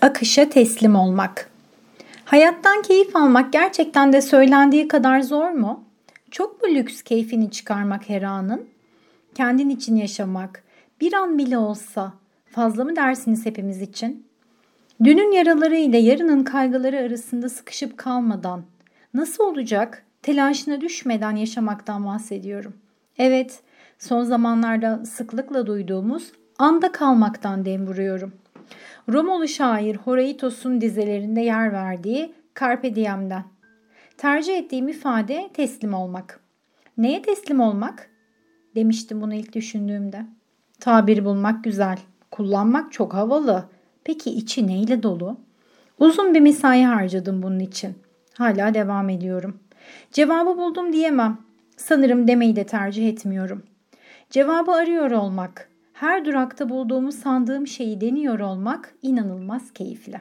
Akışa teslim olmak. Hayattan keyif almak gerçekten de söylendiği kadar zor mu? Çok mu lüks keyfini çıkarmak her anın? Kendin için yaşamak, bir an bile olsa fazla mı dersiniz hepimiz için? Dünün yaraları ile yarının kaygıları arasında sıkışıp kalmadan, nasıl olacak telaşına düşmeden yaşamaktan bahsediyorum. Evet, son zamanlarda sıklıkla duyduğumuz anda kalmaktan dem vuruyorum.'' Romalı şair Horaios'un dizelerinde yer verdiği Carpe Diem'den. Tercih ettiğim ifade teslim olmak. Neye teslim olmak? Demiştim bunu ilk düşündüğümde. Tabir bulmak güzel. Kullanmak çok havalı. Peki içi neyle dolu? Uzun bir mesai harcadım bunun için. Hala devam ediyorum. Cevabı buldum diyemem. Sanırım demeyi de tercih etmiyorum. Cevabı arıyor olmak, her durakta bulduğumu sandığım şeyi deniyor olmak inanılmaz keyifli.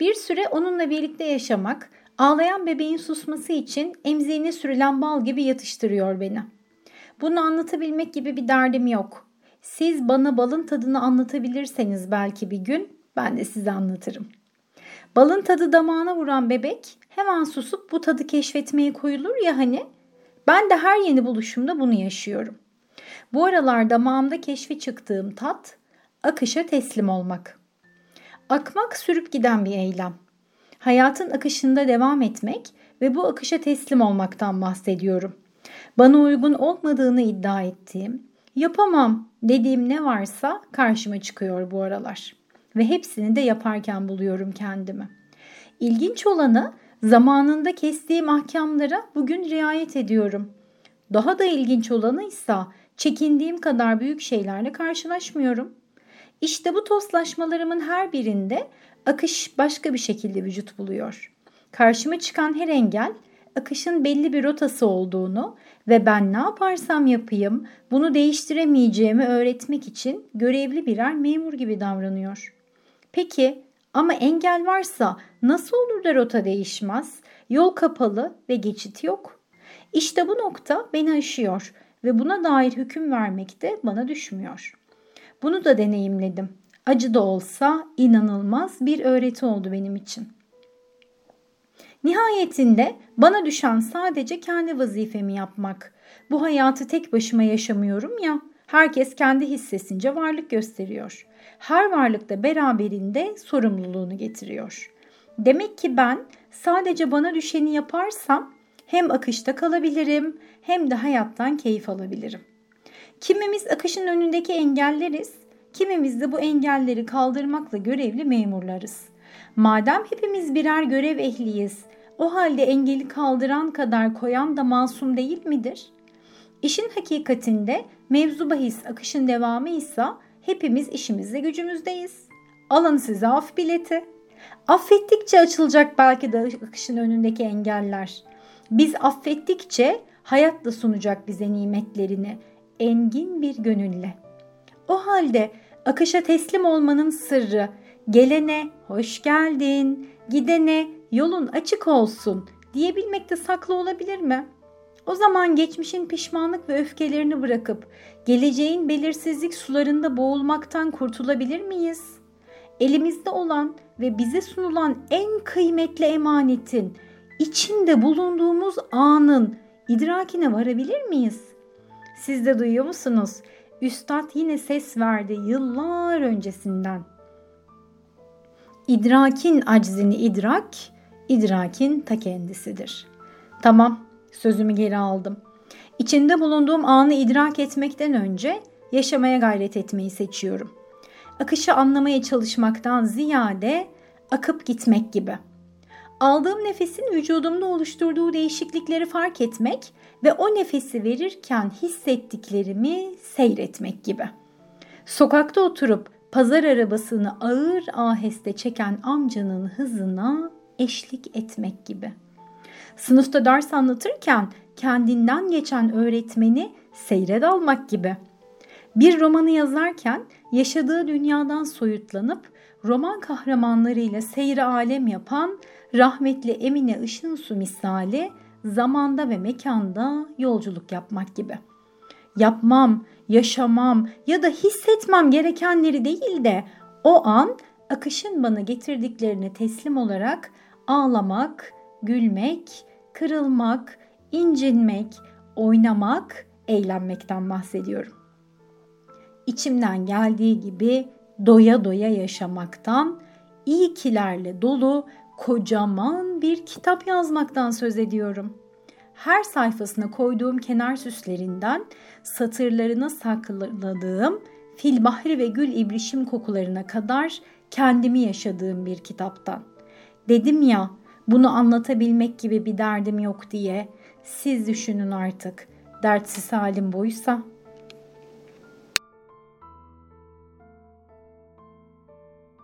Bir süre onunla birlikte yaşamak, ağlayan bebeğin susması için emziğine sürülen bal gibi yatıştırıyor beni. Bunu anlatabilmek gibi bir derdim yok. Siz bana balın tadını anlatabilirseniz belki bir gün ben de size anlatırım. Balın tadı damağına vuran bebek hemen susup bu tadı keşfetmeye koyulur ya hani. Ben de her yeni buluşumda bunu yaşıyorum. Bu aralar damağımda keşfi çıktığım tat akışa teslim olmak. Akmak sürüp giden bir eylem. Hayatın akışında devam etmek ve bu akışa teslim olmaktan bahsediyorum. Bana uygun olmadığını iddia ettiğim, yapamam dediğim ne varsa karşıma çıkıyor bu aralar. Ve hepsini de yaparken buluyorum kendimi. İlginç olanı zamanında kestiğim ahkamlara bugün riayet ediyorum. Daha da ilginç olanı ise çekindiğim kadar büyük şeylerle karşılaşmıyorum. İşte bu toslaşmalarımın her birinde akış başka bir şekilde vücut buluyor. Karşıma çıkan her engel akışın belli bir rotası olduğunu ve ben ne yaparsam yapayım bunu değiştiremeyeceğimi öğretmek için görevli birer memur gibi davranıyor. Peki ama engel varsa nasıl olur da rota değişmez? Yol kapalı ve geçit yok. İşte bu nokta beni aşıyor ve buna dair hüküm vermek de bana düşmüyor. Bunu da deneyimledim. Acı da olsa inanılmaz bir öğreti oldu benim için. Nihayetinde bana düşen sadece kendi vazifemi yapmak. Bu hayatı tek başıma yaşamıyorum ya. Herkes kendi hissesince varlık gösteriyor. Her varlık da beraberinde sorumluluğunu getiriyor. Demek ki ben sadece bana düşeni yaparsam hem akışta kalabilirim hem de hayattan keyif alabilirim. Kimimiz akışın önündeki engelleriz, kimimiz de bu engelleri kaldırmakla görevli memurlarız. Madem hepimiz birer görev ehliyiz, o halde engeli kaldıran kadar koyan da masum değil midir? İşin hakikatinde mevzu bahis akışın devamı ise hepimiz işimizde gücümüzdeyiz. Alın size af bileti. Affettikçe açılacak belki de akışın önündeki engeller. Biz affettikçe hayat da sunacak bize nimetlerini engin bir gönülle. O halde akışa teslim olmanın sırrı gelene hoş geldin, gidene yolun açık olsun diyebilmekte saklı olabilir mi? O zaman geçmişin pişmanlık ve öfkelerini bırakıp geleceğin belirsizlik sularında boğulmaktan kurtulabilir miyiz? Elimizde olan ve bize sunulan en kıymetli emanetin içinde bulunduğumuz anın idrakine varabilir miyiz? Siz de duyuyor musunuz? Üstad yine ses verdi yıllar öncesinden. İdrakin aczini idrak, idrakin ta kendisidir. Tamam, sözümü geri aldım. İçinde bulunduğum anı idrak etmekten önce yaşamaya gayret etmeyi seçiyorum. Akışı anlamaya çalışmaktan ziyade akıp gitmek gibi.'' Aldığım nefesin vücudumda oluşturduğu değişiklikleri fark etmek ve o nefesi verirken hissettiklerimi seyretmek gibi. Sokakta oturup pazar arabasını ağır aheste çeken amcanın hızına eşlik etmek gibi. Sınıfta ders anlatırken kendinden geçen öğretmeni seyre dalmak gibi. Bir romanı yazarken yaşadığı dünyadan soyutlanıp roman kahramanlarıyla seyri alem yapan rahmetli Emine Işınsu misali zamanda ve mekanda yolculuk yapmak gibi. Yapmam, yaşamam ya da hissetmem gerekenleri değil de o an akışın bana getirdiklerine teslim olarak ağlamak, gülmek, kırılmak, incinmek, oynamak, eğlenmekten bahsediyorum. İçimden geldiği gibi doya doya yaşamaktan, iyi kilerle dolu kocaman bir kitap yazmaktan söz ediyorum. Her sayfasına koyduğum kenar süslerinden satırlarına sakladığım filbahri ve gül ibrişim kokularına kadar kendimi yaşadığım bir kitaptan. Dedim ya bunu anlatabilmek gibi bir derdim yok diye. Siz düşünün artık. Dertsiz halim buysa.''